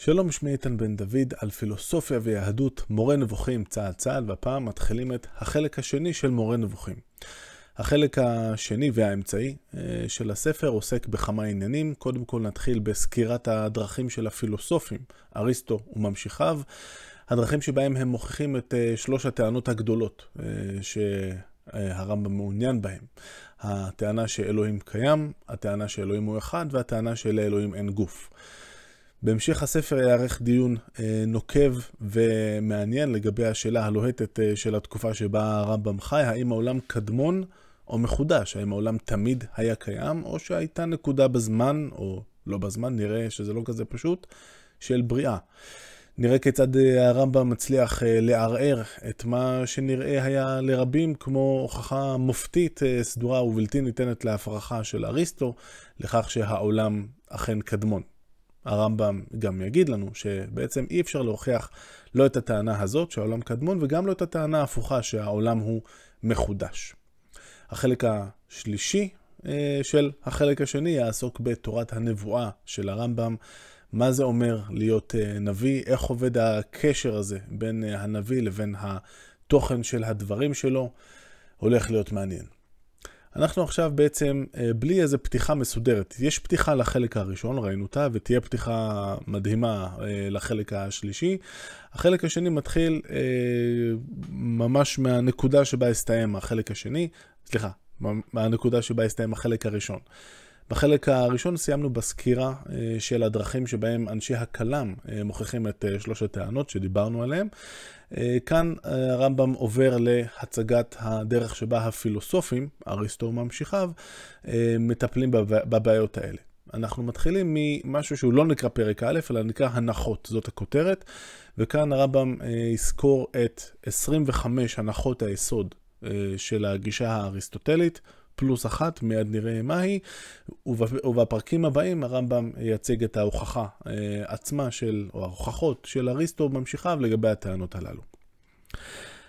שלום, שמי איתן בן דוד על פילוסופיה ויהדות, מורה נבוכים צעד צעד, והפעם מתחילים את החלק השני של מורה נבוכים. החלק השני והאמצעי אה, של הספר עוסק בכמה עניינים. קודם כל נתחיל בסקירת הדרכים של הפילוסופים, אריסטו וממשיכיו, הדרכים שבהם הם מוכיחים את אה, שלוש הטענות הגדולות אה, שהרמב"ם מעוניין בהן. הטענה שאלוהים קיים, הטענה שאלוהים הוא אחד, והטענה שלאלוהים אין גוף. בהמשך הספר יערך דיון אה, נוקב ומעניין לגבי השאלה הלוהטת אה, של התקופה שבה הרמב"ם חי, האם העולם קדמון או מחודש, האם העולם תמיד היה קיים, או שהייתה נקודה בזמן, או לא בזמן, נראה שזה לא כזה פשוט, של בריאה. נראה כיצד אה, הרמב"ם מצליח לערער את מה שנראה היה לרבים כמו הוכחה מופתית, סדורה ובלתי ניתנת להפרחה של אריסטו, לכך שהעולם אכן קדמון. הרמב"ם גם יגיד לנו שבעצם אי אפשר להוכיח לא את הטענה הזאת שהעולם קדמון וגם לא את הטענה ההפוכה שהעולם הוא מחודש. החלק השלישי אה, של החלק השני יעסוק בתורת הנבואה של הרמב"ם. מה זה אומר להיות אה, נביא, איך עובד הקשר הזה בין אה, הנביא לבין התוכן של הדברים שלו, הולך להיות מעניין. אנחנו עכשיו בעצם אה, בלי איזה פתיחה מסודרת. יש פתיחה לחלק הראשון, ראינו אותה, ותהיה פתיחה מדהימה אה, לחלק השלישי. החלק השני מתחיל אה, ממש מהנקודה שבה הסתיים החלק השני, סליחה, מהנקודה שבה הסתיים החלק הראשון. בחלק הראשון סיימנו בסקירה של הדרכים שבהם אנשי הכלם מוכיחים את שלוש הטענות שדיברנו עליהן. כאן הרמב"ם עובר להצגת הדרך שבה הפילוסופים, אריסטו וממשיכיו, מטפלים בבעיות האלה. אנחנו מתחילים ממשהו שהוא לא נקרא פרק א', אלא נקרא הנחות, זאת הכותרת, וכאן הרמב"ם יזכור את 25 הנחות היסוד של הגישה האריסטוטלית, פלוס אחת, מיד נראה מהי, ובפרקים הבאים הרמב"ם יציג את ההוכחה אה, עצמה של, או ההוכחות של אריסטו ממשיכיו לגבי הטענות הללו.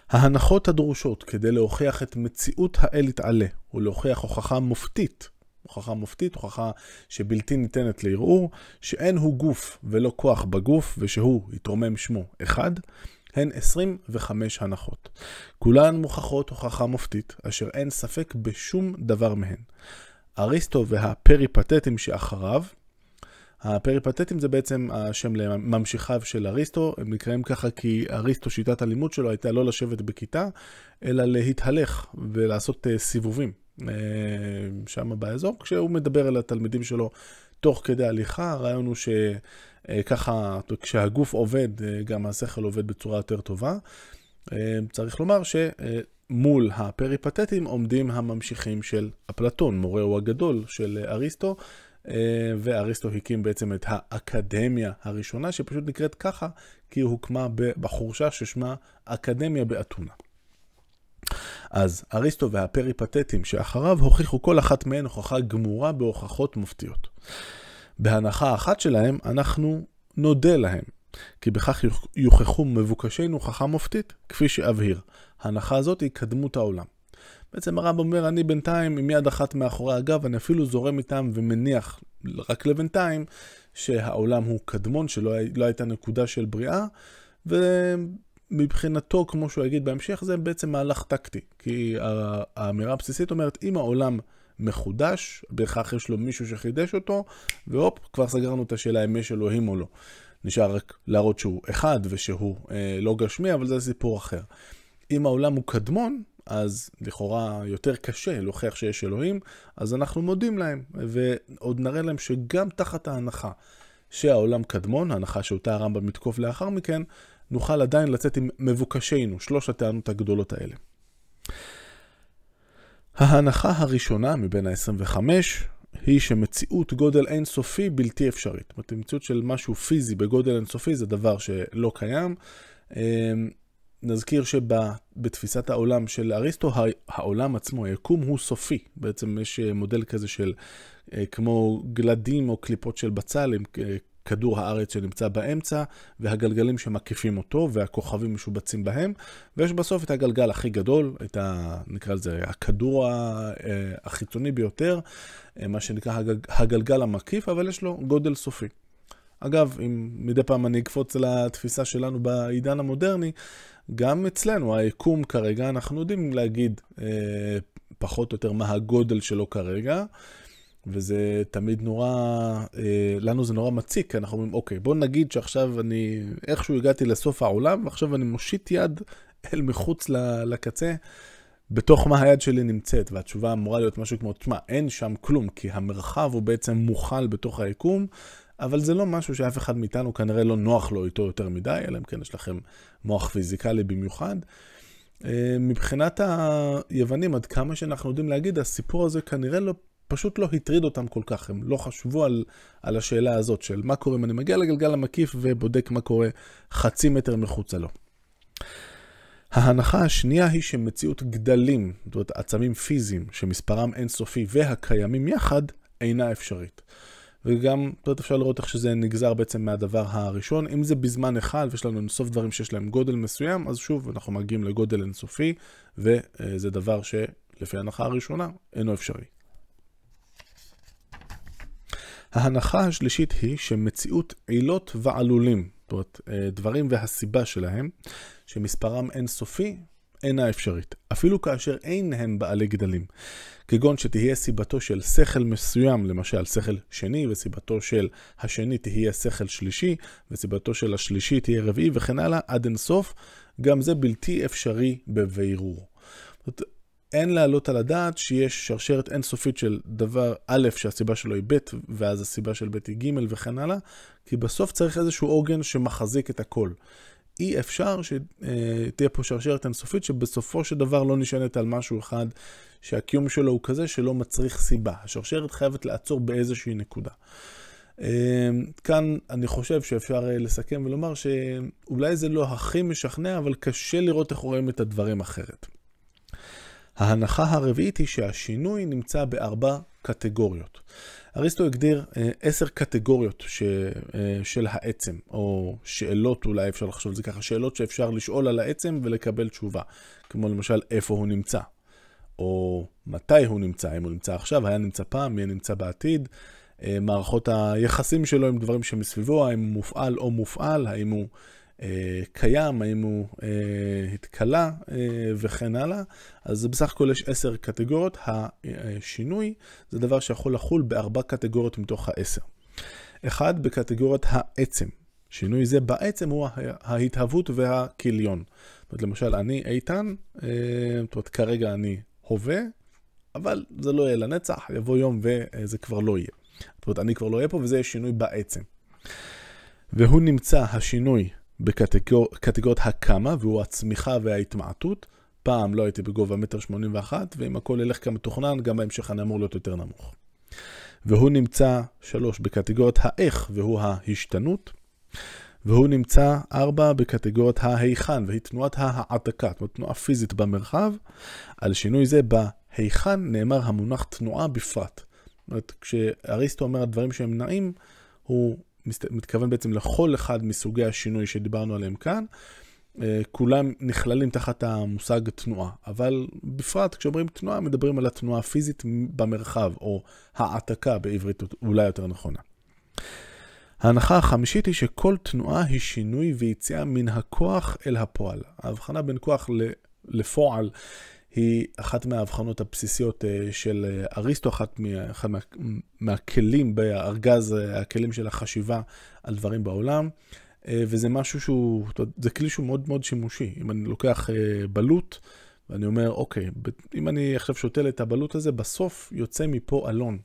ההנחות הדרושות כדי להוכיח את מציאות האל יתעלה, ולהוכיח הוכחה מופתית, הוכחה מופתית, הוכחה שבלתי ניתנת לערעור, שאין הוא גוף ולא כוח בגוף, ושהוא, יתרומם שמו, אחד, הן 25 הנחות. כולן מוכחות הוכחה מופתית, אשר אין ספק בשום דבר מהן. אריסטו והפריפטטים שאחריו, הפריפטטים זה בעצם השם לממשיכיו של אריסטו, הם נקראים ככה כי אריסטו, שיטת הלימוד שלו הייתה לא לשבת בכיתה, אלא להתהלך ולעשות אה, סיבובים אה, שם באזור, כשהוא מדבר אל התלמידים שלו תוך כדי הליכה, הרעיון הוא ש... אה, ככה, כשהגוף עובד, אה, גם השכל עובד בצורה יותר טובה. אה, צריך לומר שמול הפריפטטים עומדים הממשיכים של אפלטון, מורהו הגדול של אריסטו, ואריסטו הקים בעצם את האקדמיה הראשונה, שפשוט נקראת ככה, כי היא הוקמה בחורשה ששמה אקדמיה באתונה. אז אריסטו והפריפטטים שאחריו הוכיחו כל אחת מהן הוכחה גמורה בהוכחות מופתיות. בהנחה אחת שלהם, אנחנו נודה להם, כי בכך יוכחו מבוקשינו הוכחה מופתית, כפי שאבהיר. ההנחה הזאת היא קדמות העולם. בעצם הרב אומר, אני בינתיים עם יד אחת מאחורי הגב, אני אפילו זורם איתם ומניח רק לבינתיים שהעולם הוא קדמון, שלא לא הייתה נקודה של בריאה, ומבחינתו, כמו שהוא יגיד בהמשך, זה בעצם מהלך טקטי. כי האמירה הבסיסית אומרת, אם העולם מחודש, בהכרח יש לו מישהו שחידש אותו, והופ, כבר סגרנו את השאלה אם יש אלוהים או לא. נשאר רק להראות שהוא אחד ושהוא אה, לא גשמי, אבל זה סיפור אחר. אם העולם הוא קדמון, אז לכאורה יותר קשה להוכיח שיש אלוהים, אז אנחנו מודים להם, ועוד נראה להם שגם תחת ההנחה שהעולם קדמון, ההנחה שאותה הרמב"ם מתקוף לאחר מכן, נוכל עדיין לצאת עם מבוקשינו, שלוש הטענות הגדולות האלה. ההנחה הראשונה מבין ה-25 היא שמציאות גודל אינסופי בלתי אפשרית. זאת אומרת, מציאות של משהו פיזי בגודל אינסופי זה דבר שלא קיים. אמ, נזכיר שבתפיסת העולם של אריסטו, העולם עצמו, היקום הוא סופי. בעצם יש מודל כזה של אה, כמו גלדים או קליפות של בצל, עם כדור הארץ שנמצא באמצע, והגלגלים שמקיפים אותו, והכוכבים משובצים בהם, ויש בסוף את הגלגל הכי גדול, את ה... נקרא לזה הכדור אה, החיצוני ביותר, אה, מה שנקרא הגלגל המקיף, אבל יש לו גודל סופי. אגב, אם מדי פעם אני אקפוץ לתפיסה שלנו בעידן המודרני, גם אצלנו, היקום כרגע, אנחנו יודעים להגיד אה, פחות או יותר מה הגודל שלו כרגע, וזה תמיד נורא, אה, לנו זה נורא מציק, אנחנו אומרים, אוקיי, בוא נגיד שעכשיו אני איכשהו הגעתי לסוף העולם, ועכשיו אני מושיט יד אל מחוץ לקצה. בתוך מה היד שלי נמצאת, והתשובה אמורה להיות משהו כמו, תשמע, אין שם כלום, כי המרחב הוא בעצם מוכל בתוך היקום, אבל זה לא משהו שאף אחד מאיתנו כנראה לא נוח לו איתו יותר מדי, אלא אם כן יש לכם מוח פיזיקלי במיוחד. אה, מבחינת היוונים, עד כמה שאנחנו יודעים להגיד, הסיפור הזה כנראה לא, פשוט לא הטריד אותם כל כך, הם לא חשבו על, על השאלה הזאת של מה קורה אם אני מגיע לגלגל המקיף ובודק מה קורה חצי מטר מחוצה לו. ההנחה השנייה היא שמציאות גדלים, זאת אומרת עצמים פיזיים שמספרם אינסופי והקיימים יחד, אינה אפשרית. וגם, זאת אומרת, אפשר לראות איך שזה נגזר בעצם מהדבר הראשון. אם זה בזמן אחד ויש לנו אינסוף דברים שיש להם גודל מסוים, אז שוב, אנחנו מגיעים לגודל אינסופי, וזה דבר שלפי ההנחה הראשונה אינו אפשרי. ההנחה השלישית היא שמציאות עילות ועלולים, זאת אומרת, דברים והסיבה שלהם, שמספרם אינסופי, אינה אפשרית, אפילו כאשר אין הם בעלי גדלים. כגון שתהיה סיבתו של שכל מסוים, למשל שכל שני, וסיבתו של השני תהיה שכל שלישי, וסיבתו של השלישי תהיה רביעי, וכן הלאה, עד אינסוף, גם זה בלתי אפשרי בבירור. אין להעלות על הדעת שיש שרשרת אינסופית של דבר א', שהסיבה שלו היא ב', ואז הסיבה של ב' היא ג' וכן הלאה, כי בסוף צריך איזשהו עוגן שמחזיק את הכל. אי אפשר שתהיה פה שרשרת אינסופית שבסופו של דבר לא נשענת על משהו אחד שהקיום שלו הוא כזה שלא מצריך סיבה. השרשרת חייבת לעצור באיזושהי נקודה. כאן אני חושב שאפשר לסכם ולומר שאולי זה לא הכי משכנע, אבל קשה לראות איך רואים את הדברים אחרת. ההנחה הרביעית היא שהשינוי נמצא בארבע קטגוריות. אריסטו הגדיר אה, עשר קטגוריות ש, אה, של העצם, או שאלות, אולי אפשר לחשוב על זה ככה, שאלות שאפשר לשאול על העצם ולקבל תשובה. כמו למשל, איפה הוא נמצא, או מתי הוא נמצא, אם הוא נמצא עכשיו, היה נמצא פעם, יהיה נמצא בעתיד, אה, מערכות היחסים שלו עם דברים שמסביבו, האם הוא מופעל או מופעל, האם הוא קיים, האם הוא אה, התכלה אה, וכן הלאה. אז בסך הכל יש עשר קטגוריות. השינוי זה דבר שיכול לחול בארבע קטגוריות מתוך העשר. אחד, בקטגוריית העצם. שינוי זה בעצם הוא ההתהוות והכיליון. זאת אומרת, למשל, אני איתן, זאת אומרת, כרגע אני הווה, אבל זה לא יהיה לנצח, יבוא יום וזה כבר לא יהיה. זאת אומרת, אני כבר לא אהיה פה וזה יהיה שינוי בעצם. והוא נמצא, השינוי, בקטגוריית הכמה, והוא הצמיחה וההתמעטות. פעם לא הייתי בגובה מטר שמונים ואחת, ואם הכל ילך כמתוכנן, גם בהמשך אני אמור להיות יותר נמוך. והוא נמצא, שלוש, בקטגוריית האיך, והוא ההשתנות. והוא נמצא, ארבע, בקטגוריית ההיכן, והיא תנועת ההעתקה, זאת אומרת תנועה פיזית במרחב. על שינוי זה, בהיכן נאמר המונח תנועה בפרט. זאת אומרת, כשאריסטו אומר דברים שהם נעים, הוא מתכוון בעצם לכל אחד מסוגי השינוי שדיברנו עליהם כאן. אה, כולם נכללים תחת המושג תנועה, אבל בפרט כשאומרים תנועה, מדברים על התנועה הפיזית במרחב, או העתקה בעברית אולי יותר נכונה. ההנחה החמישית היא שכל תנועה היא שינוי ויציאה מן הכוח אל הפועל. ההבחנה בין כוח לפועל היא אחת מההבחנות הבסיסיות אה, של אה, אריסטו, אחת מה, אחד מה, מהכלים בארגז, אה, הכלים של החשיבה על דברים בעולם, וזה משהו שהוא, זה כלי שהוא מאוד מאוד שימושי. אם אני לוקח בלוט, ואני אומר, אוקיי, אם אני עכשיו שותל את הבלוט הזה, בסוף יוצא מפה אלון.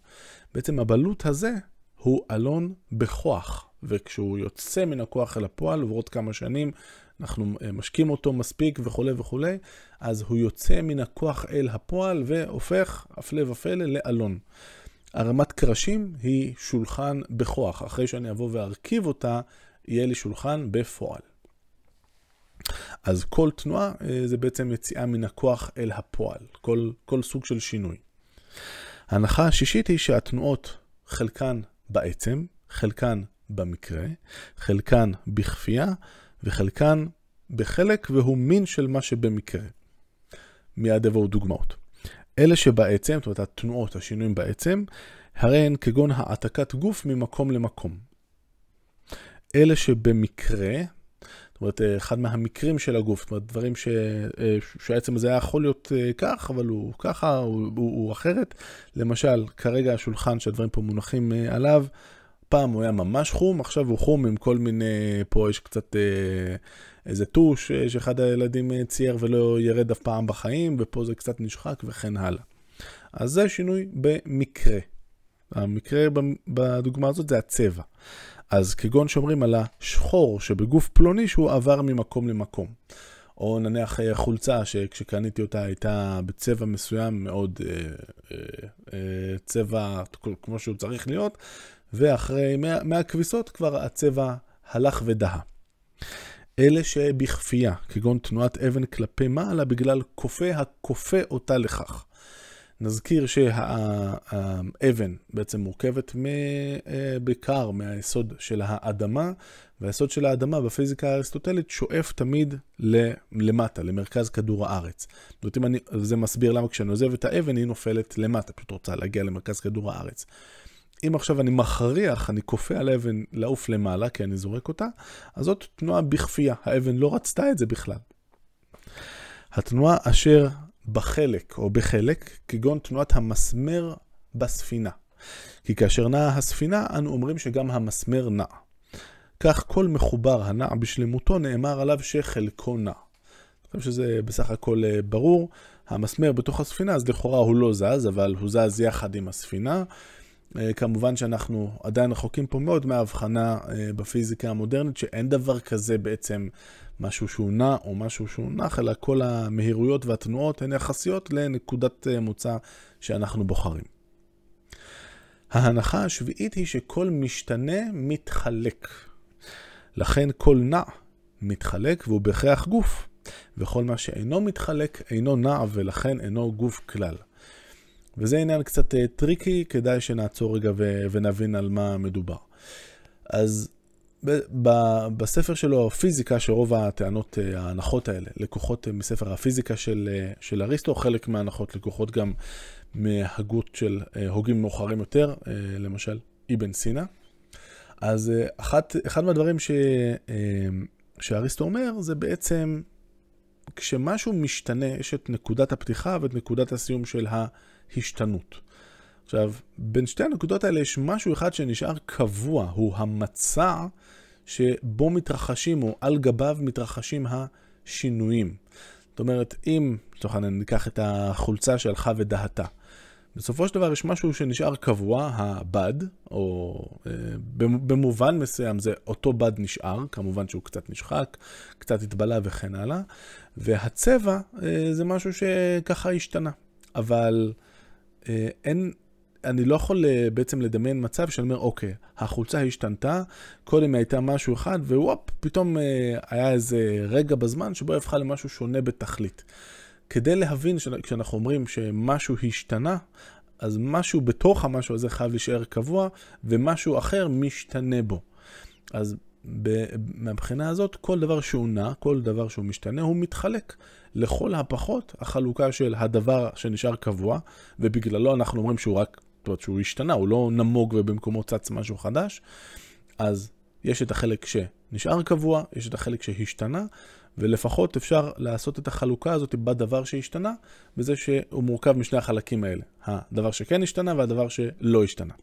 בעצם הבלוט הזה הוא אלון בכוח, וכשהוא יוצא מן הכוח אל הפועל, עוברות כמה שנים, אנחנו אה, משקים אותו מספיק וכולי וכולי, אז הוא יוצא מן הכוח אל הפועל והופך, הפלא ופלא, לאלון. הרמת קרשים היא שולחן בכוח. אחרי שאני אבוא וארכיב אותה, יהיה לי שולחן בפועל. אז כל תנועה אה, זה בעצם יציאה מן הכוח אל הפועל, כל, כל סוג של שינוי. ההנחה השישית היא שהתנועות חלקן בעצם, חלקן במקרה, חלקן בכפייה וחלקן בחלק והוא מין של מה שבמקרה. מיד יבואו דוגמאות. אלה שבעצם, זאת אומרת התנועות, השינויים בעצם, הרי הן כגון העתקת גוף ממקום למקום. אלה שבמקרה, זאת אומרת, אחד מהמקרים של הגוף, זאת אומרת, דברים ש, שהעצם הזה היה יכול להיות כך, אבל הוא ככה, הוא, הוא, הוא אחרת. למשל, כרגע השולחן שהדברים פה מונחים עליו, פעם הוא היה ממש חום, עכשיו הוא חום עם כל מיני, פה יש קצת אה, איזה טוש אה, שאחד הילדים אה, צייר ולא ירד אף פעם בחיים, ופה זה קצת נשחק וכן הלאה. אז זה שינוי במקרה. המקרה בדוגמה הזאת זה הצבע. אז כגון שאומרים על השחור שבגוף פלוני שהוא עבר ממקום למקום. או נניח חולצה שכשקניתי אותה הייתה בצבע מסוים מאוד, צבע כמו שהוא צריך להיות, ואחרי 100 כביסות כבר הצבע הלך ודהה. אלה שבכפייה, כגון תנועת אבן כלפי מעלה בגלל כופה הכופה אותה לכך. נזכיר שהאבן בעצם מורכבת בעיקר מהיסוד של האדמה, והיסוד של האדמה בפיזיקה האריסטוטלית שואף תמיד למטה, למרכז כדור הארץ. זאת אומרת, אני, זה מסביר למה כשאני עוזב את האבן היא נופלת למטה, פשוט רוצה להגיע למרכז כדור הארץ. אם עכשיו אני מכריח, אני כופה על האבן לעוף למעלה, כי אני זורק אותה, אז זאת תנועה בכפייה. האבן לא רצתה את זה בכלל. התנועה אשר בחלק או בחלק, כגון תנועת המסמר בספינה. כי כאשר נעה הספינה, אנו אומרים שגם המסמר נע. כך כל מחובר הנע בשלמותו נאמר עליו שחלקו נע. אני חושב שזה בסך הכל אה, ברור. המסמר בתוך הספינה, אז לכאורה הוא לא זז, אבל הוא זז יחד עם הספינה. אה, כמובן שאנחנו עדיין רחוקים פה מאוד מההבחנה אה, בפיזיקה המודרנית, שאין דבר כזה בעצם משהו שהוא נע או משהו שהוא נח, אלא כל המהירויות והתנועות הן יחסיות לנקודת אה, מוצא שאנחנו בוחרים. ההנחה השביעית היא שכל משתנה מתחלק. לכן כל נע מתחלק והוא בהכרח גוף, וכל מה שאינו מתחלק אינו נע ולכן אינו גוף כלל. וזה עניין קצת אה, טריקי, כדאי שנעצור רגע ונבין על מה מדובר. אז בספר שלו, פיזיקה, שרוב הטענות, אה, ההנחות האלה, לקוחות אה, מספר הפיזיקה של, של אריסטו, חלק מההנחות לקוחות גם מהגות של הוגים מאוחרים יותר, למשל אבן סינה. אז אחת, אחד מהדברים ש, שאריסטו אומר, זה בעצם כשמשהו משתנה, יש את נקודת הפתיחה ואת נקודת הסיום של ה... השתנות. עכשיו, בין שתי הנקודות האלה יש משהו אחד שנשאר קבוע, הוא המצע שבו מתרחשים, או על גביו מתרחשים השינויים. זאת אומרת, אם, לצורך העניין, ניקח את החולצה שהלכה ודהתה, בסופו של דבר יש משהו שנשאר קבוע, הבד, או אה, במובן מסוים זה אותו בד נשאר, כמובן שהוא קצת נשחק, קצת התבלה וכן הלאה, והצבע אה, זה משהו שככה השתנה. אבל אה, אין, אני לא יכול אה, בעצם לדמיין מצב שאני אומר, אוקיי, החולצה השתנתה, קודם הייתה משהו אחד, ווופ, פתאום אה, היה איזה רגע בזמן שבו היא הפכה למשהו שונה בתכלית. כדי להבין כשאנחנו אומרים שמשהו השתנה, אז משהו בתוך המשהו הזה חייב להישאר קבוע, ומשהו אחר משתנה בו. אז מהבחינה הזאת, כל דבר שהוא נע, כל דבר שהוא משתנה, הוא מתחלק. לכל הפחות, החלוקה של הדבר שנשאר קבוע, ובגללו אנחנו אומרים שהוא רק, זאת אומרת שהוא השתנה, הוא לא נמוג ובמקומו צץ משהו חדש, אז יש את החלק שנשאר קבוע, יש את החלק שהשתנה, ולפחות אפשר לעשות את החלוקה הזאת בדבר שהשתנה, בזה שהוא מורכב משני החלקים האלה, הדבר שכן השתנה והדבר שלא השתנה.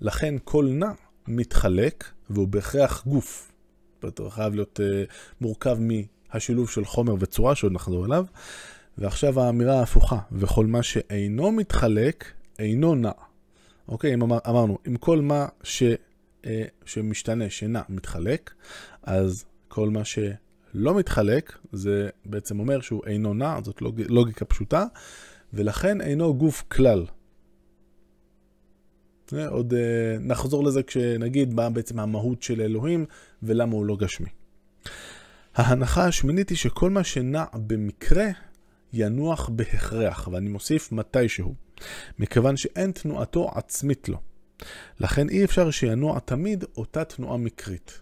לכן כל נע מתחלק, והוא בהכרח גוף. זאת אומרת, הוא חייב להיות uh, מורכב מהשילוב של חומר וצורה, שעוד נחזור אליו. ועכשיו האמירה ההפוכה, וכל מה שאינו מתחלק, אינו נע. אוקיי, אם אמר, אמרנו, אם כל מה ש, uh, שמשתנה, שנע, מתחלק, אז כל מה שלא מתחלק, זה בעצם אומר שהוא אינו נע, זאת לוג, לוגיקה פשוטה, ולכן אינו גוף כלל. עוד אה, נחזור לזה כשנגיד מה בעצם המהות של אלוהים ולמה הוא לא גשמי. ההנחה השמינית היא שכל מה שנע במקרה ינוח בהכרח, ואני מוסיף מתישהו, מכיוון שאין תנועתו עצמית לו. לכן אי אפשר שינוע תמיד אותה תנועה מקרית.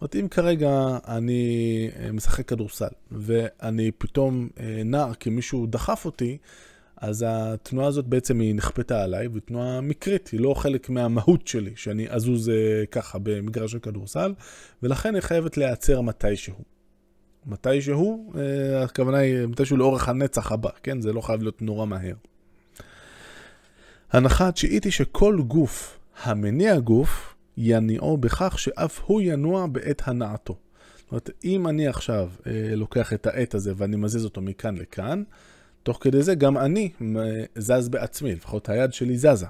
זאת אומרת, אם כרגע אני אה, משחק כדורסל, ואני פתאום אה, נע כי מישהו דחף אותי, אז התנועה הזאת בעצם היא נכפתה עליי, ותנועה מקרית, היא לא חלק מהמהות שלי, שאני אזוז אה, ככה במגרש הכדורסל, ולכן היא חייבת להיעצר מתישהו. מתישהו, אה, הכוונה היא מתישהו לאורך הנצח הבא, כן? זה לא חייב להיות נורא מהר. הנחה התשיעית היא שכל גוף המניע גוף, יניעו בכך שאף הוא ינוע בעת הנעתו. זאת אומרת, אם אני עכשיו אה, לוקח את העט הזה ואני מזיז אותו מכאן לכאן, תוך כדי זה גם אני זז בעצמי, לפחות היד שלי זזה.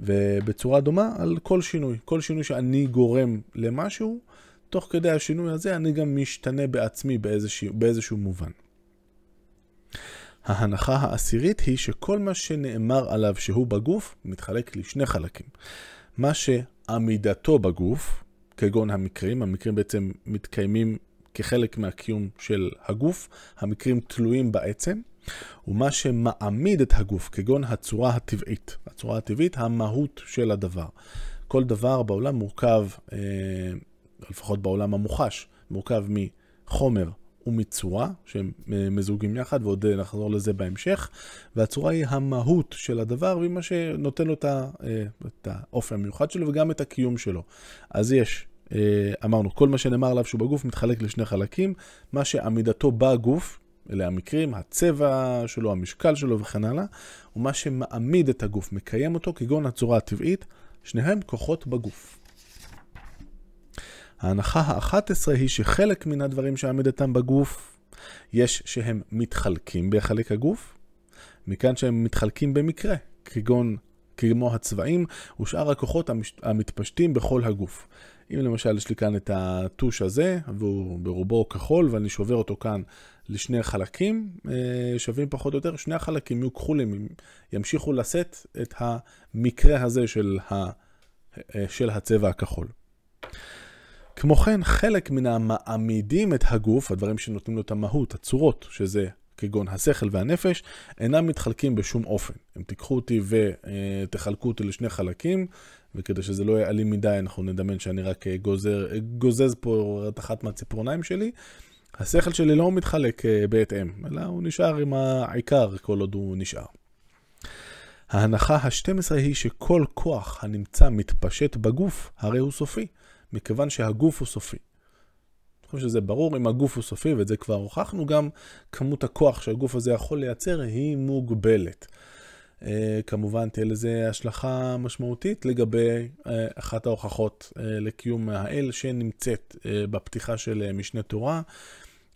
ובצורה דומה על כל שינוי. כל שינוי שאני גורם למשהו, תוך כדי השינוי הזה אני גם משתנה בעצמי באיזשהו, באיזשהו מובן. ההנחה העשירית היא שכל מה שנאמר עליו שהוא בגוף מתחלק לשני חלקים. מה שעמידתו בגוף, כגון המקרים, המקרים בעצם מתקיימים כחלק מהקיום של הגוף, המקרים תלויים בעצם, ומה שמעמיד את הגוף, כגון הצורה הטבעית. הצורה הטבעית, המהות של הדבר. כל דבר בעולם מורכב, אה, לפחות בעולם המוחש, מורכב מחומר ומצורה, שהם אה, מזוגים יחד, ועוד אה, נחזור לזה בהמשך, והצורה היא המהות של הדבר, והיא מה שנותן לו את האופי המיוחד שלו וגם את הקיום שלו. אז יש אמרנו, כל מה שנאמר עליו שהוא בגוף מתחלק לשני חלקים, מה שעמידתו בגוף, אלה המקרים, הצבע שלו, המשקל שלו וכן הלאה, ומה שמעמיד את הגוף, מקיים אותו, כגון הצורה הטבעית, שניהם כוחות בגוף. ההנחה ה-11 היא שחלק מן הדברים שעמידתם בגוף, יש שהם מתחלקים בחלק הגוף, מכאן שהם מתחלקים במקרה, כגון כמו הצבעים ושאר הכוחות המתפשטים בכל הגוף. אם למשל יש לי כאן את הטוש הזה, והוא ברובו כחול, ואני שובר אותו כאן לשני חלקים, אה, שווים פחות או יותר, שני החלקים יהיו כחולים, ימשיכו לשאת את המקרה הזה של, ה, אה, של הצבע הכחול. כמו כן, חלק מן המעמידים את הגוף, הדברים שנותנים לו את המהות, הצורות, שזה כגון השכל והנפש, אינם מתחלקים בשום אופן. אם תיקחו אותי ותחלקו אותי לשני חלקים, וכדי שזה לא יהיה אלים מדי, אנחנו נדמיין שאני רק גוזר, גוזז פה את אחת מהציפורניים שלי. השכל שלי לא מתחלק אה, בהתאם, אלא הוא נשאר עם העיקר כל עוד הוא נשאר. ההנחה ה-12 היא שכל כוח הנמצא מתפשט בגוף, הרי הוא סופי, מכיוון שהגוף הוא סופי. אני חושב שזה ברור, אם הגוף הוא סופי, ואת זה כבר הוכחנו, גם כמות הכוח שהגוף הזה יכול לייצר היא מוגבלת. אה, כמובן תהיה לזה השלכה משמעותית לגבי אה, אחת ההוכחות אה, לקיום האל שנמצאת בפתיחה של משנה תורה.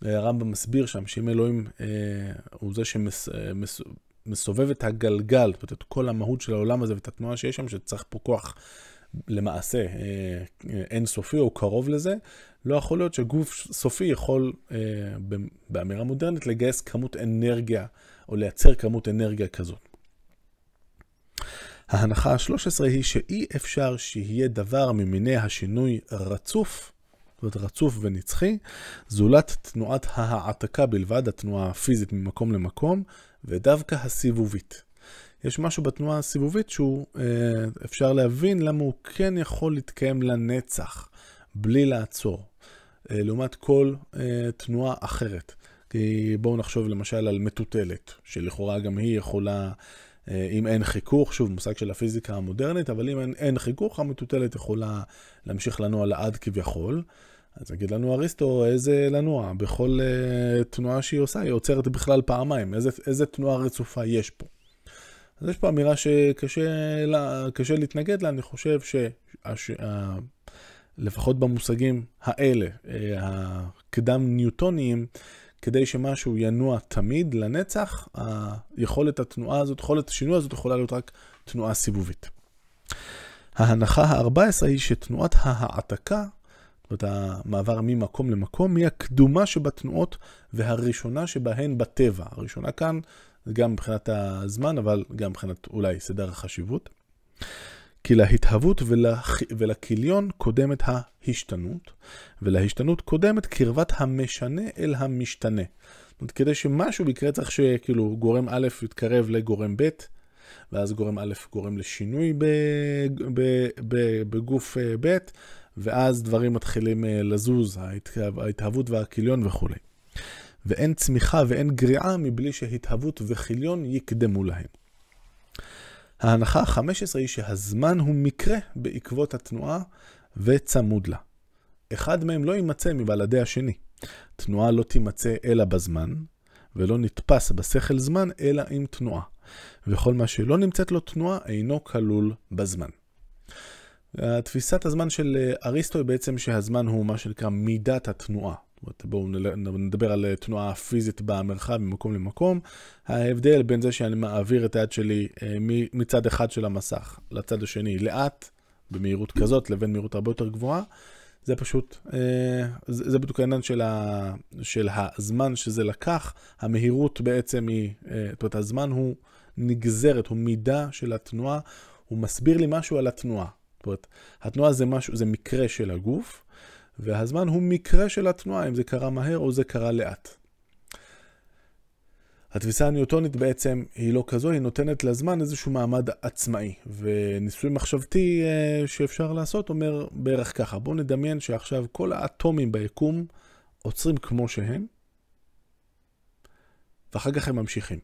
הרמב"ם מסביר שם שאם אלוהים הוא זה שמסובב את הגלגל, זאת אומרת, את כל המהות של העולם הזה ואת התנועה שיש שם, שצריך פה כוח למעשה אינסופי או קרוב לזה, לא יכול להיות שגוף סופי יכול באמירה מודרנית לגייס כמות אנרגיה או לייצר כמות אנרגיה כזאת. ההנחה ה-13 היא שאי אפשר שיהיה דבר ממיני השינוי רצוף, זאת אומרת רצוף ונצחי, זולת תנועת ההעתקה בלבד, התנועה הפיזית ממקום למקום, ודווקא הסיבובית. יש משהו בתנועה הסיבובית שהוא אה, אפשר להבין למה הוא כן יכול להתקיים לנצח, בלי לעצור, אה, לעומת כל אה, תנועה אחרת. כי בואו נחשוב למשל על מטוטלת, שלכאורה גם היא יכולה אה, אם אין חיכוך, שוב, מושג של הפיזיקה המודרנית, אבל אם אין, אין חיכוך, המטוטלת יכולה להמשיך לנוע לעד כביכול. אז יגיד לנו אריסטו, איזה לנוע? בכל uh, תנועה שהיא עושה, היא עוצרת בכלל פעמיים. איזה, איזה תנועה רצופה יש פה? אז יש פה אמירה שקשה לה, להתנגד לה, אני חושב שלפחות במושגים האלה, אה, הקדם ניוטוניים, כדי שמשהו ינוע תמיד לנצח, היכולת התנועה הזאת, יכולת השינוי הזאת יכולה להיות רק תנועה סיבובית. ההנחה ה-14 היא שתנועת ההעתקה, זאת המעבר ממקום למקום, היא הקדומה שבתנועות והראשונה שבהן בטבע. הראשונה כאן גם מבחינת הזמן, אבל גם מבחינת אולי סדר החשיבות. כי להתהוות ולכ... ולכיליון קודמת ההשתנות, ולהשתנות קודמת קרבת המשנה אל המשתנה. זאת אומרת, כדי שמשהו יקרה צריך שכאילו גורם א' יתקרב לגורם ב', ואז גורם א' גורם לשינוי בגוף אה, ב', ואז דברים מתחילים אה, לזוז, ההתהוות והכיליון וכולי. ואין צמיחה ואין גריעה מבלי שהתהוות וכיליון יקדמו להם. ההנחה ה-15 היא שהזמן הוא מקרה בעקבות התנועה וצמוד לה. אחד מהם לא יימצא מבלעדי השני. תנועה לא תימצא אלא בזמן, ולא נתפס בשכל זמן אלא עם תנועה. וכל מה שלא נמצאת לו תנועה אינו כלול בזמן. תפיסת הזמן של אריסטו היא בעצם שהזמן הוא מה שנקרא מידת התנועה. בואו נדבר על תנועה פיזית במרחב ממקום למקום. ההבדל בין זה שאני מעביר את היד שלי אה, מצד אחד של המסך לצד השני לאט, במהירות כזאת, לבין מהירות הרבה יותר גבוהה, זה פשוט, אה, זה בדיוק העניין של, של הזמן שזה לקח. המהירות בעצם היא, אה, זאת אומרת, הזמן הוא נגזרת, הוא מידה של התנועה, הוא מסביר לי משהו על התנועה. זאת אומרת, התנועה זה משהו, זה מקרה של הגוף, והזמן הוא מקרה של התנועה, אם זה קרה מהר או זה קרה לאט. התפיסה הניוטונית בעצם היא לא כזו, היא נותנת לזמן איזשהו מעמד עצמאי. וניסוי מחשבתי אה, שאפשר לעשות אומר בערך ככה, בואו נדמיין שעכשיו כל האטומים ביקום עוצרים כמו שהם, ואחר כך הם ממשיכים.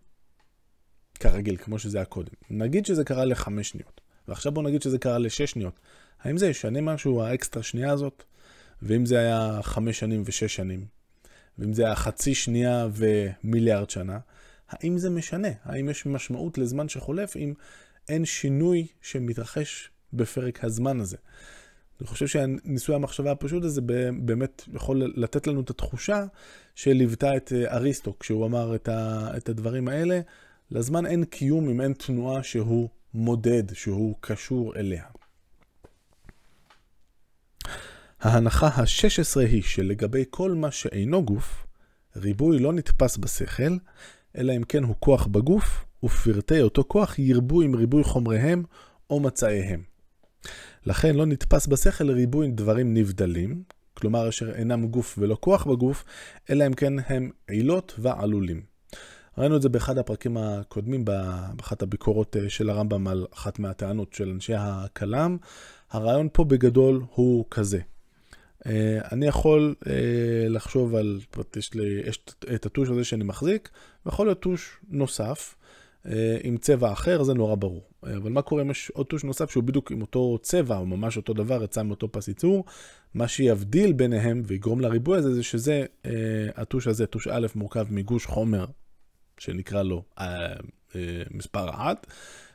כרגיל, כמו שזה היה קודם. נגיד שזה קרה לחמש שניות, ועכשיו בואו נגיד שזה קרה לשש שניות. האם זה ישנה משהו, האקסטרה שנייה הזאת? ואם זה היה חמש שנים ושש שנים, ואם זה היה חצי שנייה ומיליארד שנה, האם זה משנה? האם יש משמעות לזמן שחולף אם אין שינוי שמתרחש בפרק הזמן הזה? אני חושב שהניסוי המחשבה הפשוט הזה באמת יכול לתת לנו את התחושה שליוותה את אה, אריסטו כשהוא אמר את הדברים האלה. לזמן אין קיום אם אין תנועה שהוא מודד, שהוא קשור אליה. ההנחה ה-16 היא שלגבי כל מה שאינו גוף, ריבוי לא נתפס בשכל, אלא אם כן הוא כוח בגוף, ופרטי אותו כוח ירבו עם ריבוי חומריהם או מצאיהם. לכן לא נתפס בשכל ריבוי דברים נבדלים, כלומר אשר אינם גוף ולא כוח בגוף, אלא אם כן הם עילות ועלולים. ראינו את זה באחד הפרקים הקודמים, באחת הביקורות אה, של הרמב"ם על אחת מהטענות של אנשי הכלם. הרעיון פה בגדול הוא כזה. אה, אני יכול אה, לחשוב על, יש לי יש את הטוש הזה שאני מחזיק, ויכול להיות טוש נוסף עם צבע אחר, זה נורא ברור. אבל מה קורה אם יש עוד טוש נוסף שהוא בדיוק עם אותו צבע, או ממש אותו דבר, יצא מאותו פס ייצור? מה שיבדיל ביניהם ויגרום לריבוי הזה, זה שזה, הטוש הזה, טוש א', מורכב מגוש חומר, שנקרא לו מספר 1,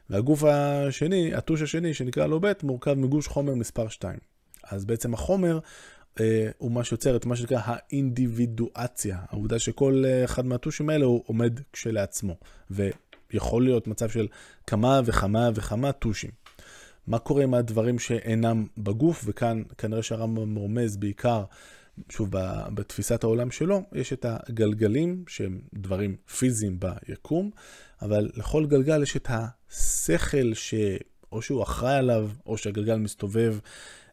והגוף השני, הטוש השני, שנקרא לו ב', מורכב מגוש חומר מספר 2. אז בעצם החומר אה, הוא מה שיוצר את מה שנקרא האינדיבידואציה, העובדה שכל אה, אחד מהטושים האלה הוא עומד כשלעצמו, ויכול להיות מצב של כמה וכמה וכמה טושים. מה קורה עם הדברים שאינם בגוף, וכאן כנראה שהרמב"ם רומז בעיקר, שוב, בתפיסת העולם שלו, יש את הגלגלים שהם דברים פיזיים ביקום, אבל לכל גלגל יש את השכל שאו שהוא אחראי עליו, או שהגלגל מסתובב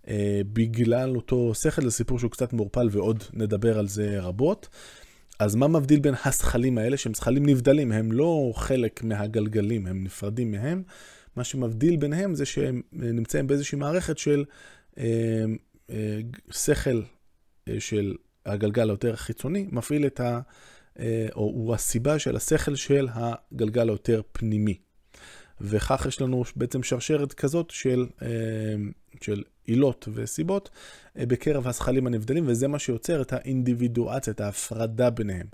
אה, בגלל אותו שכל, זה סיפור שהוא קצת מעורפל ועוד נדבר על זה רבות. אז מה מבדיל בין הזכלים האלה, שהם זכלים נבדלים, הם לא חלק מהגלגלים, הם נפרדים מהם. מה שמבדיל ביניהם זה שהם אה, נמצאים באיזושהי מערכת של אה, אה, שכל של הגלגל היותר חיצוני, מפעיל את ה... אה, או הוא הסיבה של השכל של הגלגל היותר פנימי. וכך יש לנו בעצם שרשרת כזאת של, אה, של עילות וסיבות אה, בקרב הזכלים הנבדלים, וזה מה שיוצר את האינדיבידואציה, את ההפרדה ביניהם.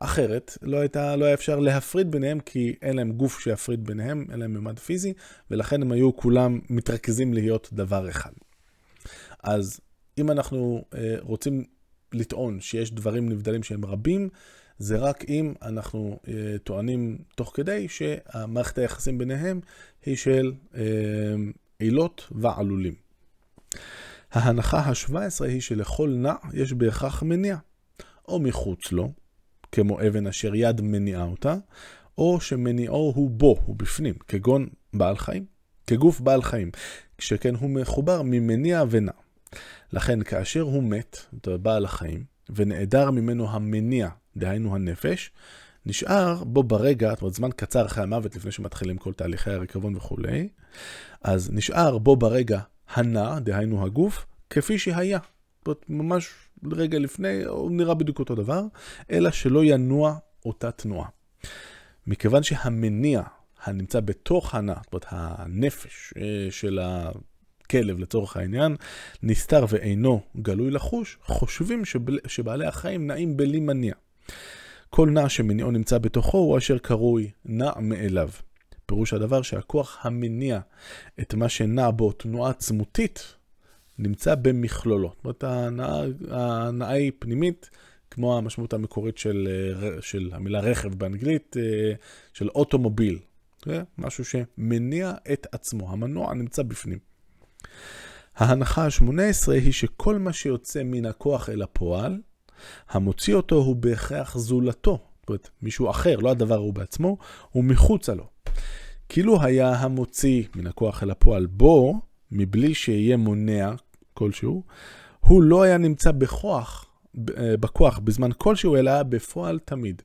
אחרת, לא, הייתה, לא היה אפשר להפריד ביניהם, כי אין להם גוף שיפריד ביניהם, אין להם ממד פיזי, ולכן הם היו כולם מתרכזים להיות דבר אחד. אז אם אנחנו אה, רוצים לטעון שיש דברים נבדלים שהם רבים, זה רק אם אנחנו אה, טוענים תוך כדי שהמערכת היחסים ביניהם היא של אה, עילות ועלולים. ההנחה ה-17 היא שלכל נע יש בהכרח מניע, או מחוץ לו, כמו אבן אשר יד מניעה אותה, או שמניעו הוא בו, הוא בפנים, כגון בעל חיים, כגוף בעל חיים, שכן הוא מחובר ממניע ונע. לכן כאשר הוא מת, בעל החיים, ונעדר ממנו המניע, דהיינו הנפש, נשאר בו ברגע, זאת אומרת זמן קצר אחרי המוות, לפני שמתחילים כל תהליכי הריקבון וכולי, אז נשאר בו ברגע הנע, דהיינו הגוף, כפי שהיה. זאת אומרת, ממש רגע לפני, הוא נראה בדיוק אותו דבר, אלא שלא ינוע אותה תנועה. מכיוון שהמניע הנמצא בתוך הנע, זאת אומרת, הנפש אה, של הכלב לצורך העניין, נסתר ואינו גלוי לחוש, חושבים שבל, שבעלי החיים נעים בלי מניע. כל נע שמניעו נמצא בתוכו הוא אשר קרוי נע מאליו. פירוש הדבר שהכוח המניע את מה שנע בו תנועה צמותית, נמצא במכלולו. זאת אומרת, ההנאה היא פנימית, כמו המשמעות המקורית של, של המילה רכב באנגלית, של אוטומוביל. זה משהו שמניע את עצמו, המנוע נמצא בפנים. ההנחה ה-18 היא שכל מה שיוצא מן הכוח אל הפועל, המוציא אותו הוא בהכרח זולתו. זאת אומרת, מישהו אחר, לא הדבר הוא בעצמו, הוא מחוצה לו. כאילו היה המוציא מן הכוח אל הפועל בו, מבלי שיהיה מונע כלשהו, הוא לא היה נמצא בכוח, אה, בכוח בזמן כלשהו, אלא בפועל תמיד.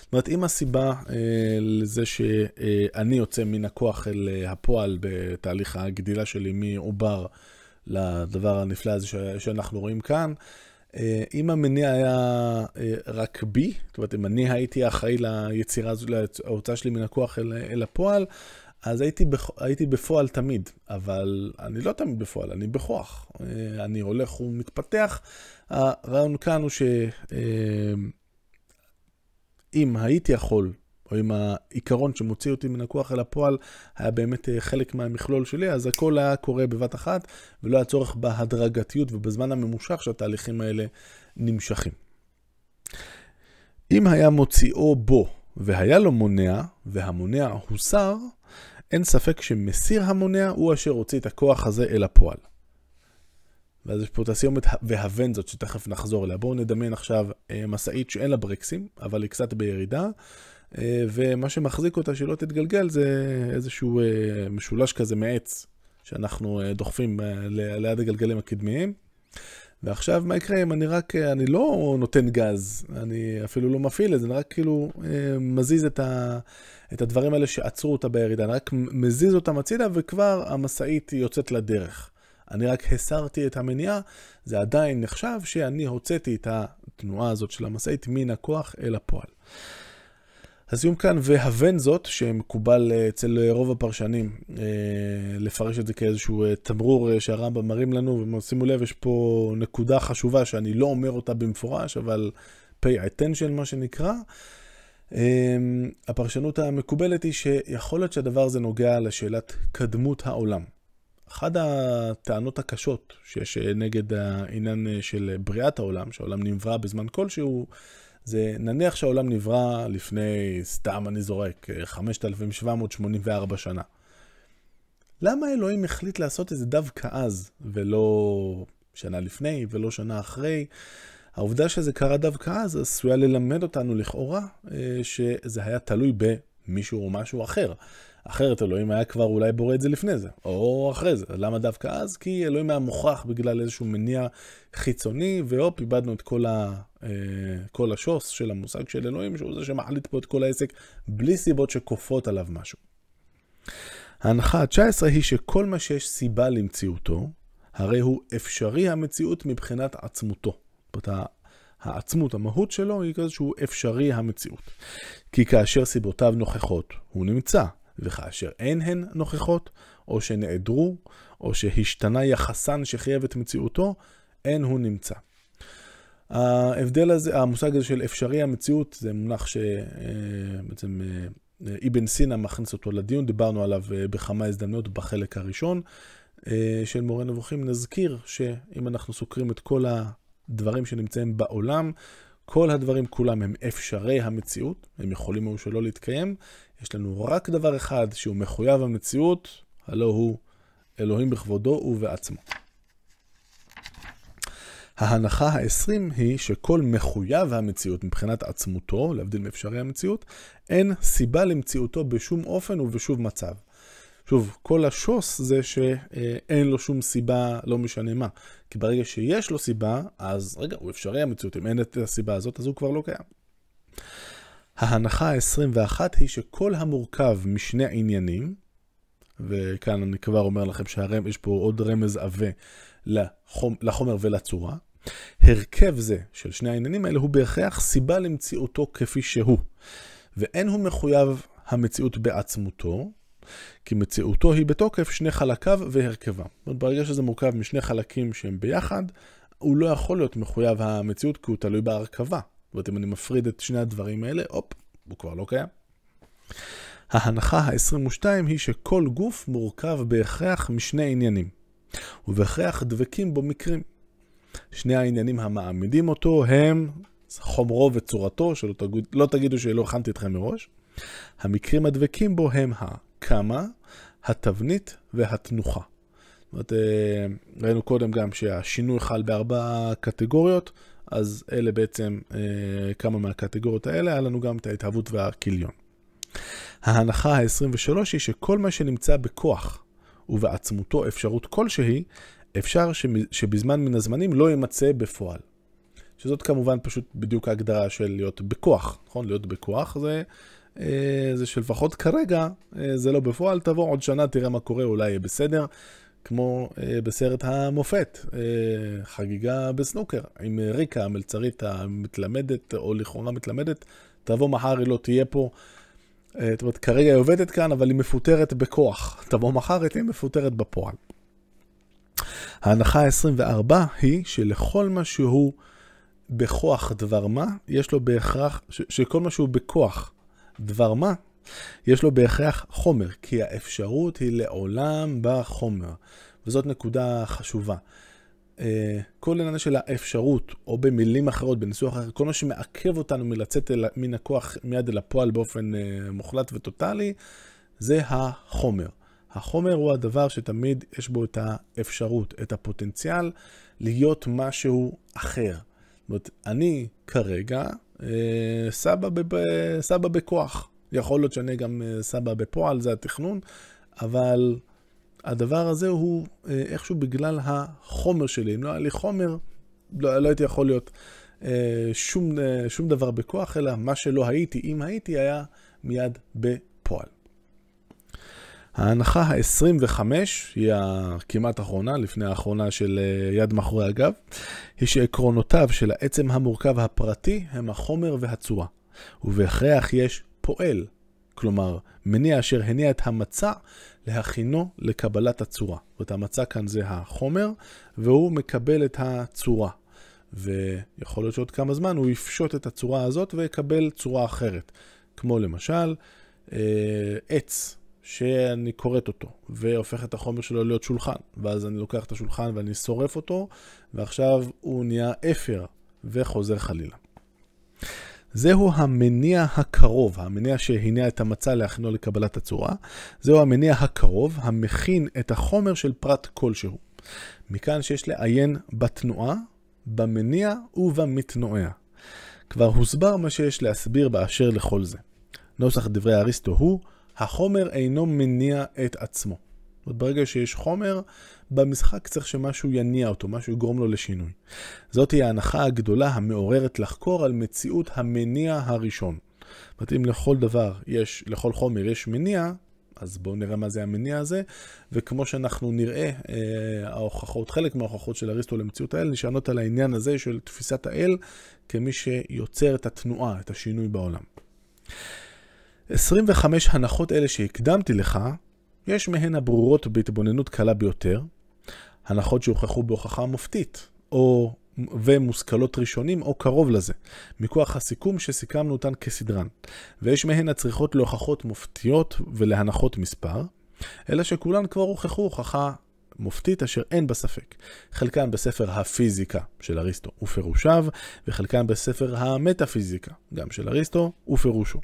זאת אומרת, אם הסיבה אה, לזה שאני יוצא מן הכוח אל אה, הפועל בתהליך הגדילה שלי מעובר לדבר הנפלא הזה שאנחנו רואים כאן, אה, אם המניע היה אה, רק בי, זאת אומרת, אם אני הייתי אחראי ליצירה הזו, להוצאה שלי מן הכוח אל, אל הפועל, אז הייתי, בכ... הייתי בפועל תמיד, אבל אני לא תמיד בפועל, אני בכוח. אה, אני הולך ומתפתח. הרעיון כאן הוא שאם הייתי יכול או אם העיקרון שמוציא אותי מן הכוח אל הפועל היה באמת אה, חלק מהמכלול שלי, אז הכל היה קורה בבת אחת, ולא היה צורך בהדרגתיות ובזמן הממושך שהתהליכים האלה נמשכים. אם היה מוציאו בו והיה לו מונע, והמונע הוסר, אין ספק שמסיר המונע הוא אשר הוציא את הכוח הזה אל הפועל. ואז יש פה את הסיומת והוונזות שתכף נחזור אליה. בואו נדמיין עכשיו אה, משאית שאין לה ברקסים, אבל היא קצת בירידה, אה, ומה שמחזיק אותה שלא תתגלגל זה איזשהו אה, משולש כזה מעץ שאנחנו דוחפים ליד הגלגלים הקדמיים. ועכשיו מה יקרה אם אני רק, אני לא נותן גז, אני אפילו לא מפעיל את זה, אני רק כאילו מזיז את, ה, את הדברים האלה שעצרו אותה בירידה, אני רק מזיז אותם הצידה וכבר המשאית יוצאת לדרך. אני רק הסרתי את המניעה, זה עדיין נחשב שאני הוצאתי את התנועה הזאת של המשאית מן הכוח אל הפועל. הסיום כאן והבן זאת, שמקובל אה, אצל רוב הפרשנים אה, לפרש את זה כאיזשהו אה, תמרור שהרמב"ם מרים לנו, ושימו לב, יש פה נקודה חשובה שאני לא אומר אותה במפורש, אבל pay attention מה שנקרא. הפרשנות המקובלת היא שיכול להיות שהדבר הזה נוגע לשאלת קדמות העולם. אחת הטענות הקשות שיש נגד העניין של בריאת העולם, שהעולם נברא בזמן כלשהו, זה נניח שהעולם נברא לפני, סתם אני זורק, 5,784 שנה. למה אלוהים החליט לעשות את זה דווקא אז, ולא שנה לפני, ולא שנה אחרי? העובדה שזה קרה דווקא אז עשויה ללמד אותנו לכאורה אה, שזה היה תלוי במישהו או משהו אחר. אחרת אלוהים היה כבר אולי בורא את זה לפני זה, או אחרי זה. למה דווקא אז? כי אלוהים היה מוכרח בגלל איזשהו מניע חיצוני, והופ, איבדנו את כל, ה, אה, כל השוס של המושג של אלוהים, שהוא זה שמחליט פה את כל העסק, בלי סיבות שכופות עליו משהו. ההנחה ה-19 היא שכל מה שיש סיבה למציאותו, הרי הוא אפשרי המציאות מבחינת עצמותו. זאת אומרת, העצמות, המהות שלו היא כזה שהוא אפשרי המציאות. כי כאשר סיבותיו נוכחות, הוא נמצא. וכאשר אין הן נוכחות, או שנעדרו, או שהשתנה יחסן שחייב את מציאותו, אין הוא נמצא. ההבדל הזה, המושג הזה של אפשרי המציאות, זה מונח שבעצם אה, אה, אבן סינא מכניס אותו לדיון, דיברנו עליו אה, בכמה הזדמנויות בחלק הראשון של מורה נבוכים. נזכיר שאם אנחנו סוקרים את כל הדברים שנמצאים בעולם, כל הדברים כולם הם אפשרי המציאות, הם יכולים או שלא להתקיים. יש לנו רק דבר אחד שהוא מחויב המציאות, הלא הוא אלוהים בכבודו ובעצמו. ההנחה ה-20 היא שכל מחויב המציאות מבחינת עצמותו, להבדיל מאפשרי המציאות, אין סיבה למציאותו בשום אופן ובשום מצב. שוב, כל השוס זה שאין לו שום סיבה, לא משנה מה. כי ברגע שיש לו סיבה, אז רגע, הוא אפשרי המציאות. אם אין את הסיבה הזאת, אז הוא כבר לא קיים. ההנחה ה-21 היא שכל המורכב משני עניינים, וכאן אני כבר אומר לכם שיש פה עוד רמז עבה לחומר ולצורה, הרכב זה של שני העניינים האלה הוא בהכרח סיבה למציאותו כפי שהוא. ואין הוא מחויב המציאות בעצמותו, כי מציאותו היא בתוקף שני חלקיו והרכבה. זאת אומרת, ברגע שזה מורכב משני חלקים שהם ביחד, הוא לא יכול להיות מחויב המציאות כי הוא תלוי בהרכבה. זאת אומרת, אם אני מפריד את שני הדברים האלה, הופ, הוא כבר לא קיים. ההנחה ה-22 היא שכל גוף מורכב בהכרח משני עניינים, ובהכרח דבקים בו מקרים. שני העניינים המעמידים אותו הם חומרו וצורתו, שלא תגיד, לא תגידו שלא הכנתי אתכם מראש. המקרים הדבקים בו הם הכמה, התבנית והתנוחה. זאת אומרת, אה, ראינו קודם גם שהשינוי חל בארבע קטגוריות, אז אלה בעצם אה, כמה מהקטגוריות האלה, היה לנו גם את ההתהוות והכיליון. ההנחה ה-23 היא שכל מה שנמצא בכוח ובעצמותו אפשרות כלשהי, אפשר שבזמן מן הזמנים לא יימצא בפועל. שזאת כמובן פשוט בדיוק ההגדרה של להיות בכוח, נכון? להיות בכוח זה, זה שלפחות כרגע אה, זה לא בפועל, תבוא עוד שנה, תראה מה קורה, אולי יהיה בסדר. כמו אה, בסרט המופת, חגיגה בסנוקר, עם ריקה המלצרית המתלמדת, או לכאורה מתלמדת, תבוא מחר, היא לא תהיה פה. זאת אומרת, כרגע היא עובדת כאן, אבל היא מפוטרת בכוח. תבוא מחר, היא תהיה מפוטרת בפועל. ההנחה ה-24 היא שלכל מה שהוא בכוח דבר מה, יש לו בהכרח, ש- שכל מה שהוא בכוח דבר מה, יש לו בהכרח חומר, כי האפשרות היא לעולם בחומר, וזאת נקודה חשובה. אה, כל עניין של האפשרות, או במילים אחרות, בניסוח אחר, כל מה שמעכב אותנו מלצאת אל, מן הכוח מיד אל הפועל באופן uh, מוחלט וטוטאלי, זה החומר. החומר הוא הדבר שתמיד יש בו את האפשרות, את הפוטנציאל להיות משהו אחר. זאת אומרת, אני כרגע אה, סבא, בב, סבא בכוח. יכול להיות שאני גם אה, סבא בפועל, זה התכנון, אבל הדבר הזה הוא אה, איכשהו בגלל החומר שלי. אם לא היה לי חומר, לא, לא הייתי יכול להיות אה, שום, אה, שום דבר בכוח, אלא מה שלא הייתי, אם הייתי, היה מיד בפועל. ההנחה ה-25, היא הכמעט אחרונה, לפני האחרונה של אה, יד מאחורי הגב, היא שעקרונותיו של העצם המורכב הפרטי הם החומר והצורה, ובהכרח יש פועל, כלומר, מניע אשר הניע את המצע להכינו לקבלת הצורה. זאת אומרת, המצע כאן זה החומר, והוא מקבל את הצורה. ויכול להיות שעוד כמה זמן הוא יפשוט את הצורה הזאת ויקבל צורה אחרת. כמו למשל, אה, עץ. שאני כורת אותו, והופך את החומר שלו להיות שולחן, ואז אני לוקח את השולחן ואני שורף אותו, ועכשיו הוא נהיה אפר, וחוזר חלילה. זהו המניע הקרוב, המניע שהניע את המצע להכינו לקבלת הצורה. זהו המניע הקרוב, המכין את החומר של פרט כלשהו. מכאן שיש לעיין בתנועה, במניע ובמתנועע. כבר הוסבר מה שיש להסביר באשר לכל זה. נוסח דברי אריסטו הוא החומר אינו מניע את עצמו. זאת אומרת, ברגע שיש חומר, במשחק צריך שמשהו יניע אותו, משהו יגרום לו לשינוי. זאת היא ההנחה הגדולה המעוררת לחקור על מציאות המניע הראשון. זאת אומרת, אם לכל דבר יש, לכל חומר יש מניע, אז בואו נראה מה זה המניע הזה, וכמו שאנחנו נראה, אה, ההוכחות, חלק מההוכחות של אריסטו למציאות האל נשענות על העניין הזה של תפיסת האל כמי שיוצר את התנועה, את השינוי בעולם. 25 הנחות אלה שהקדמתי לך, יש מהן הברורות בהתבוננות קלה ביותר, הנחות שהוכחו בהוכחה מופתית, או ומושכלות ראשונים או קרוב לזה, מכוח הסיכום שסיכמנו אותן כסדרן, ויש מהן הצריכות להוכחות מופתיות ולהנחות מספר, אלא שכולן כבר הוכחו הוכחה מופתית אשר אין בה ספק. חלקן בספר הפיזיקה של אריסטו ופירושיו, וחלקן בספר המטאפיזיקה, גם של אריסטו ופירושו.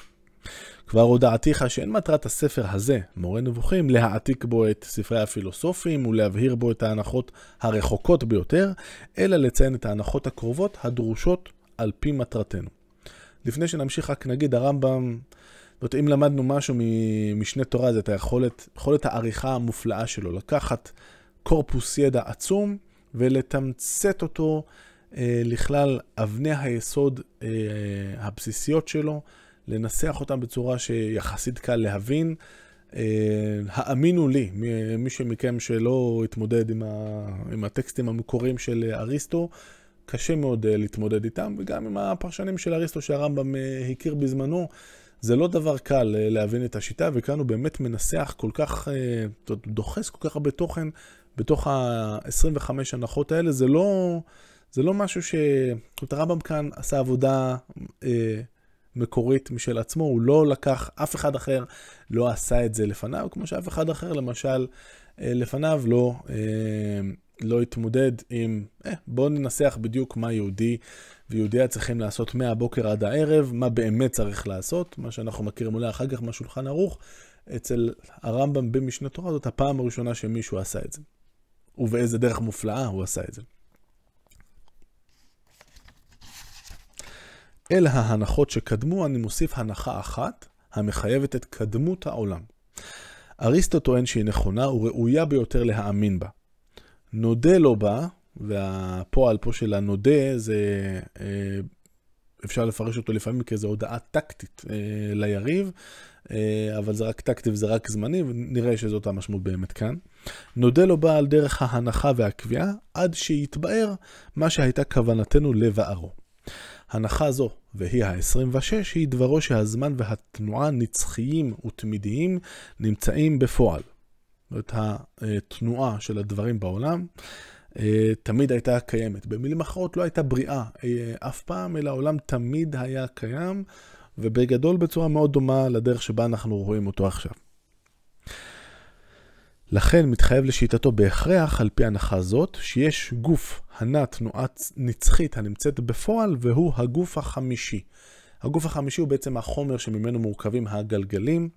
כבר הודעתיך שאין מטרת הספר הזה, מורה נבוכים, להעתיק בו את ספרי הפילוסופים ולהבהיר בו את ההנחות הרחוקות ביותר, אלא לציין את ההנחות הקרובות הדרושות על פי מטרתנו. לפני שנמשיך רק נגיד הרמב"ם, זאת אם למדנו משהו ממשנה תורה זה את היכולת, יכולת העריכה המופלאה שלו, לקחת קורפוס ידע עצום ולתמצת אותו אה, לכלל אבני היסוד אה, הבסיסיות שלו. לנסח אותם בצורה שיחסית קל להבין. Uh, האמינו לי, מי שמכם שלא התמודד עם, ה, עם הטקסטים המקוריים של אריסטו, קשה מאוד להתמודד איתם, וגם עם הפרשנים של אריסטו שהרמב"ם הכיר בזמנו, זה לא דבר קל להבין את השיטה, וכאן הוא באמת מנסח כל כך, דוחס כל כך הרבה תוכן בתוך ה-25 הנחות האלה, זה לא, זה לא משהו ש... זאת הרמב"ם כאן עשה עבודה אה, מקורית משל עצמו, הוא לא לקח, אף אחד אחר לא עשה את זה לפניו, כמו שאף אחד אחר, למשל, אה, לפניו לא, אה, לא התמודד עם, אה, בואו ננסח בדיוק מה יהודי ויהודיה צריכים לעשות מהבוקר עד הערב, מה באמת צריך לעשות, מה שאנחנו מכירים אולי אחר כך מהשולחן ערוך, אצל הרמב"ם במשנה תורה זאת הפעם הראשונה שמישהו עשה את זה. ובאיזה דרך מופלאה הוא עשה את זה. אל ההנחות שקדמו אני מוסיף הנחה אחת, המחייבת את קדמות העולם. אריסטו טוען שהיא נכונה וראויה ביותר להאמין בה. נודה לו בה, והפועל פה של הנודה זה, אה, אפשר לפרש אותו לפעמים כאיזו הודעה טקטית אה, ליריב, אה, אבל זה רק טקטי וזה רק זמני, ונראה שזאת המשמעות באמת כאן. נודה לו בה על דרך ההנחה והקביעה, עד שיתבאר מה שהייתה כוונתנו לבערו. הנחה זו, והיא ה-26, היא דברו שהזמן והתנועה נצחיים ותמידיים נמצאים בפועל. זאת התנועה של הדברים בעולם אה, תמיד הייתה קיימת. במילים אחרות, לא הייתה בריאה אה, אף פעם, אלא העולם תמיד היה קיים, ובגדול בצורה מאוד דומה לדרך שבה אנחנו רואים אותו עכשיו. לכן מתחייב לשיטתו בהכרח, על פי הנחה זאת, שיש גוף הנע תנועה נצחית הנמצאת בפועל, והוא הגוף החמישי. הגוף החמישי הוא בעצם החומר שממנו מורכבים הגלגלים.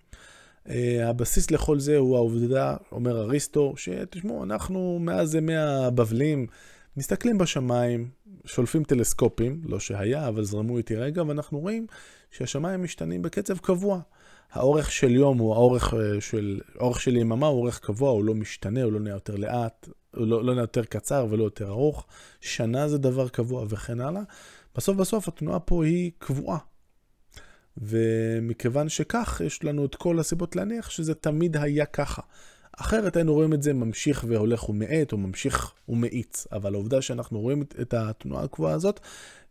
Uh, הבסיס לכל זה הוא העובדה, אומר אריסטו, שתשמעו, אנחנו מאז ימי הבבלים מסתכלים בשמיים, שולפים טלסקופים, לא שהיה, אבל זרמו איתי רגע, ואנחנו רואים שהשמיים משתנים בקצב קבוע. האורך של יום הוא האורך אה, של, האורך של יממה הוא אורך קבוע, הוא לא משתנה, הוא לא נהיה יותר לאט, הוא לא, לא נהיה יותר קצר ולא יותר ארוך. שנה זה דבר קבוע וכן הלאה. בסוף בסוף התנועה פה היא קבועה. ומכיוון שכך, יש לנו את כל הסיבות להניח שזה תמיד היה ככה. אחרת היינו רואים את זה ממשיך והולך ומאט, או ממשיך ומאיץ. אבל העובדה שאנחנו רואים את התנועה הקבועה הזאת,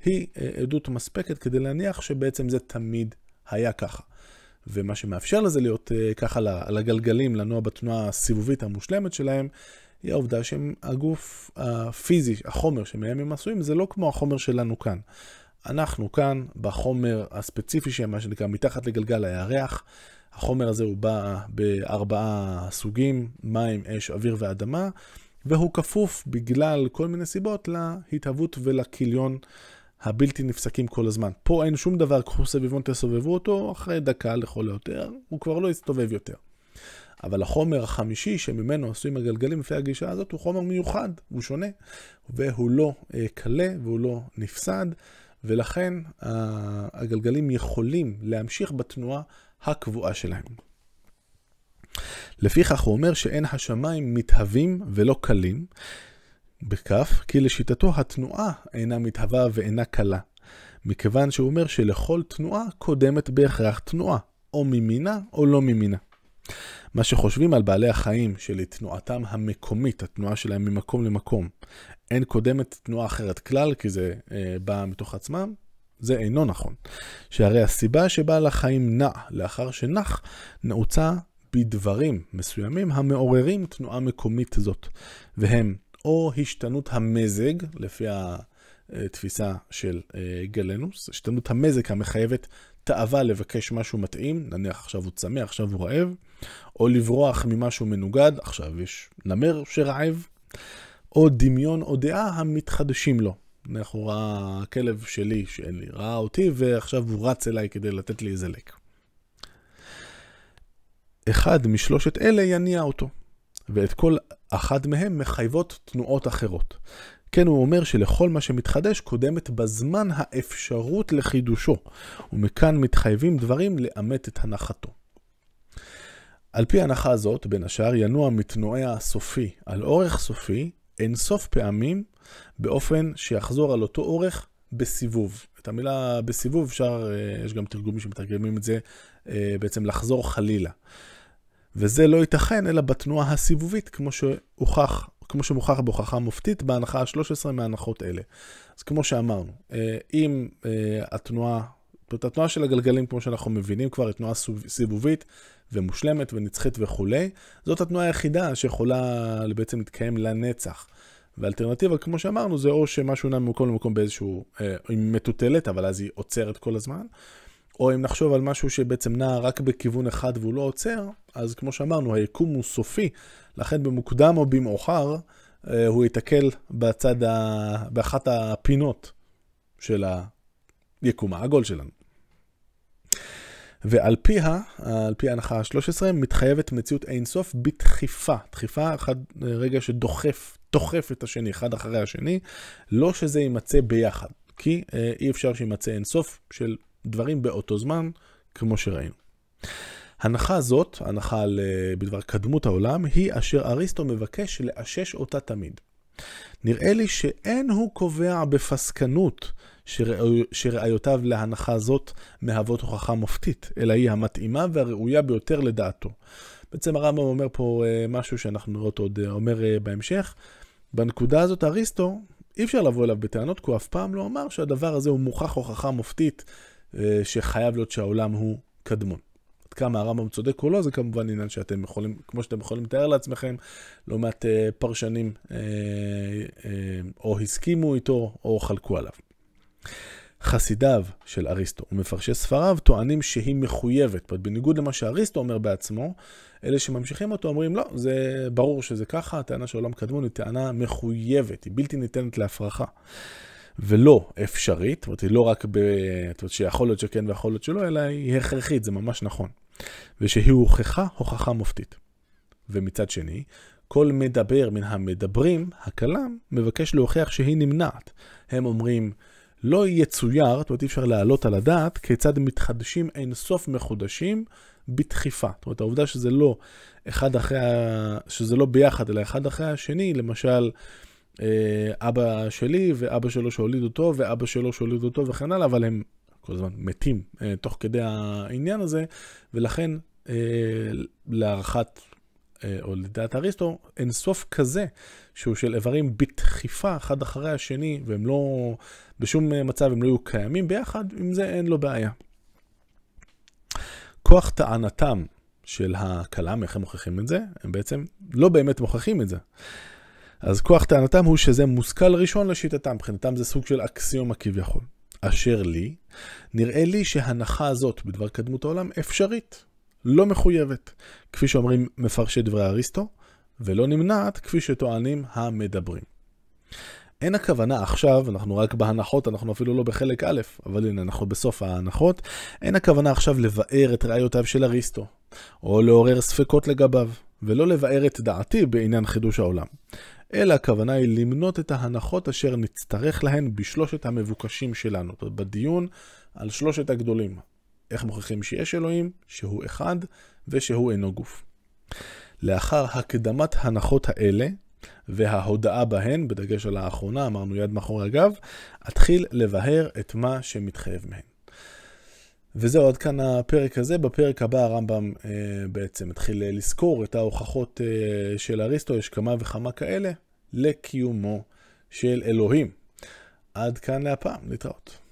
היא אה, עדות מספקת כדי להניח שבעצם זה תמיד היה ככה. ומה שמאפשר לזה להיות uh, ככה על הגלגלים, לנוע בתנועה הסיבובית המושלמת שלהם, היא העובדה שהגוף הפיזי, החומר שמהם הם עשויים, זה לא כמו החומר שלנו כאן. אנחנו כאן בחומר הספציפי שהם, מה שנקרא, מתחת לגלגל הירח. החומר הזה הוא בא בארבעה סוגים, מים, אש, אוויר ואדמה, והוא כפוף בגלל כל מיני סיבות להתהוות ולכיליון הבלתי נפסקים כל הזמן. פה אין שום דבר, קחו סביבון, תסובבו אותו, אחרי דקה לכל היותר, הוא כבר לא יסתובב יותר. אבל החומר החמישי שממנו עשויים הגלגלים לפי הגישה הזאת הוא חומר מיוחד, הוא שונה, והוא לא אה, קלה והוא לא נפסד, ולכן אה, הגלגלים יכולים להמשיך בתנועה הקבועה שלהם. לפיכך הוא אומר שאין השמיים מתהווים ולא קלים, בכף, כי לשיטתו התנועה אינה מתהווה ואינה קלה, מכיוון שהוא אומר שלכל תנועה קודמת בהכרח תנועה, או ממינה או לא ממינה. מה שחושבים על בעלי החיים שלתנועתם המקומית, התנועה שלהם ממקום למקום, אין קודמת תנועה אחרת כלל, כי זה אה, בא מתוך עצמם, זה אינו נכון. שהרי הסיבה שבעל החיים נע לאחר שנח, נעוצה בדברים מסוימים המעוררים תנועה מקומית זאת, והם או השתנות המזג, לפי התפיסה של אה, גלנוס, השתנות המזג המחייבת תאווה לבקש משהו מתאים, נניח עכשיו הוא צמא, עכשיו הוא רעב, או לברוח ממשהו מנוגד, עכשיו יש נמר שרעב, או דמיון או דעה המתחדשים לו. נניח הוא ראה הכלב שלי, שאין לי, ראה אותי, ועכשיו הוא רץ אליי כדי לתת לי איזה לק. אחד משלושת אלה יניע אותו. ואת כל אחת מהם מחייבות תנועות אחרות. כן, הוא אומר שלכל מה שמתחדש קודמת בזמן האפשרות לחידושו, ומכאן מתחייבים דברים לאמת את הנחתו. על פי הנחה הזאת, בין השאר, ינוע מתנועע הסופי על אורך סופי אין סוף פעמים, באופן שיחזור על אותו אורך בסיבוב. את המילה בסיבוב אפשר, אה, יש גם תרגומים שמתרגמים את זה, אה, בעצם לחזור חלילה. וזה לא ייתכן אלא בתנועה הסיבובית, כמו שהוכח כמו שמוכח בהוכחה מופתית, בהנחה ה-13 מהנחות אלה. אז כמו שאמרנו, אם התנועה, זאת התנועה של הגלגלים, כמו שאנחנו מבינים כבר, היא תנועה סיבובית ומושלמת ונצחית וכולי, זאת התנועה היחידה שיכולה בעצם להתקיים לנצח. ואלטרנטיבה, כמו שאמרנו, זה או שמשהו נע ממקום למקום באיזשהו, אה, עם מטוטלת, אבל אז היא עוצרת כל הזמן, או אם נחשוב על משהו שבעצם נע רק בכיוון אחד והוא לא עוצר, אז כמו שאמרנו, היקום הוא סופי, לכן במוקדם או במאוחר, אה, הוא ייתקל בצד, ה... באחת הפינות של היקום העגול שלנו. ועל פיה, על פי ההנחה ה-13, מתחייבת מציאות אינסוף בדחיפה. דחיפה, אחד רגע שדוחף, דוחף את השני, אחד אחרי השני, לא שזה יימצא ביחד, כי אה, אי אפשר שימצא אינסוף של דברים באותו זמן, כמו שראינו. הנחה זאת, הנחה על, אה, בדבר קדמות העולם, היא אשר אריסטו מבקש לאשש אותה תמיד. נראה לי שאין הוא קובע בפסקנות שראיותיו להנחה זאת מהוות הוכחה מופתית, אלא היא המתאימה והראויה ביותר לדעתו. בעצם הרמב"ם אומר פה אה, משהו שאנחנו נראה אותו עוד אה, אומר בהמשך. בנקודה הזאת אריסטו, אי אפשר לבוא אליו בטענות, כי הוא אף פעם לא אמר שהדבר הזה הוא מוכח הוכחה מופתית, שחייב להיות שהעולם הוא קדמון. עד כמה הרמב"ם צודק או לא, זה כמובן עניין שאתם יכולים, כמו שאתם יכולים לתאר לעצמכם, לא מעט פרשנים או הסכימו איתו או חלקו עליו. חסידיו של אריסטו ומפרשי ספריו טוענים שהיא מחויבת. בניגוד למה שאריסטו אומר בעצמו, אלה שממשיכים אותו אומרים, לא, זה ברור שזה ככה, הטענה של עולם קדמון היא טענה מחויבת, היא בלתי ניתנת להפרחה. ולא אפשרית, זאת אומרת, היא לא רק ב... זאת אומרת, שיכול להיות שכן ויכול להיות שלא, אלא היא הכרחית, זה ממש נכון. ושהיא הוכחה הוכחה מופתית. ומצד שני, כל מדבר מן המדברים, הכלם, מבקש להוכיח שהיא נמנעת. הם אומרים, לא יצויר, זאת אומרת אי אפשר להעלות על הדעת, כיצד מתחדשים אין סוף מחודשים בדחיפה. זאת אומרת, העובדה שזה לא אחד אחרי, שזה לא ביחד, אלא אחד אחרי השני, למשל, אבא שלי ואבא שלו שהוליד אותו, ואבא שלו שהוליד אותו וכן הלאה, אבל הם כל הזמן מתים אה, תוך כדי העניין הזה, ולכן אה, להערכת אה, או לדעת אריסטו, אין סוף כזה, שהוא של איברים בדחיפה אחד אחרי השני, והם לא, בשום מצב הם לא יהיו קיימים ביחד, עם זה אין לו בעיה. כוח טענתם של הכלם, איך הם מוכיחים את זה? הם בעצם לא באמת מוכיחים את זה. אז כוח טענתם הוא שזה מושכל ראשון לשיטתם, מבחינתם זה סוג של אקסיומה כביכול. אשר לי, נראה לי שהנחה הזאת בדבר קדמות העולם אפשרית. לא מחויבת, כפי שאומרים מפרשי דברי אריסטו, ולא נמנעת כפי שטוענים המדברים. אין הכוונה עכשיו, אנחנו רק בהנחות, אנחנו אפילו לא בחלק א', אבל הנה, אנחנו בסוף ההנחות, אין הכוונה עכשיו לבאר את ראיותיו של אריסטו, או לעורר ספקות לגביו, ולא לבאר את דעתי בעניין חידוש העולם. אלא הכוונה היא למנות את ההנחות אשר נצטרך להן בשלושת המבוקשים שלנו, בדיון על שלושת הגדולים, איך מוכיחים שיש אלוהים, שהוא אחד ושהוא אינו גוף. לאחר הקדמת הנחות האלה וההודעה בהן, בדגש על האחרונה, אמרנו יד מאחורי הגב, אתחיל לבאר את מה שמתחייב מהן. וזהו, עד כאן הפרק הזה. בפרק הבא הרמב"ם אה, בעצם התחיל לזכור את ההוכחות אה, של אריסטו, יש כמה וכמה כאלה, לקיומו של אלוהים. עד כאן להפעם, להתראות.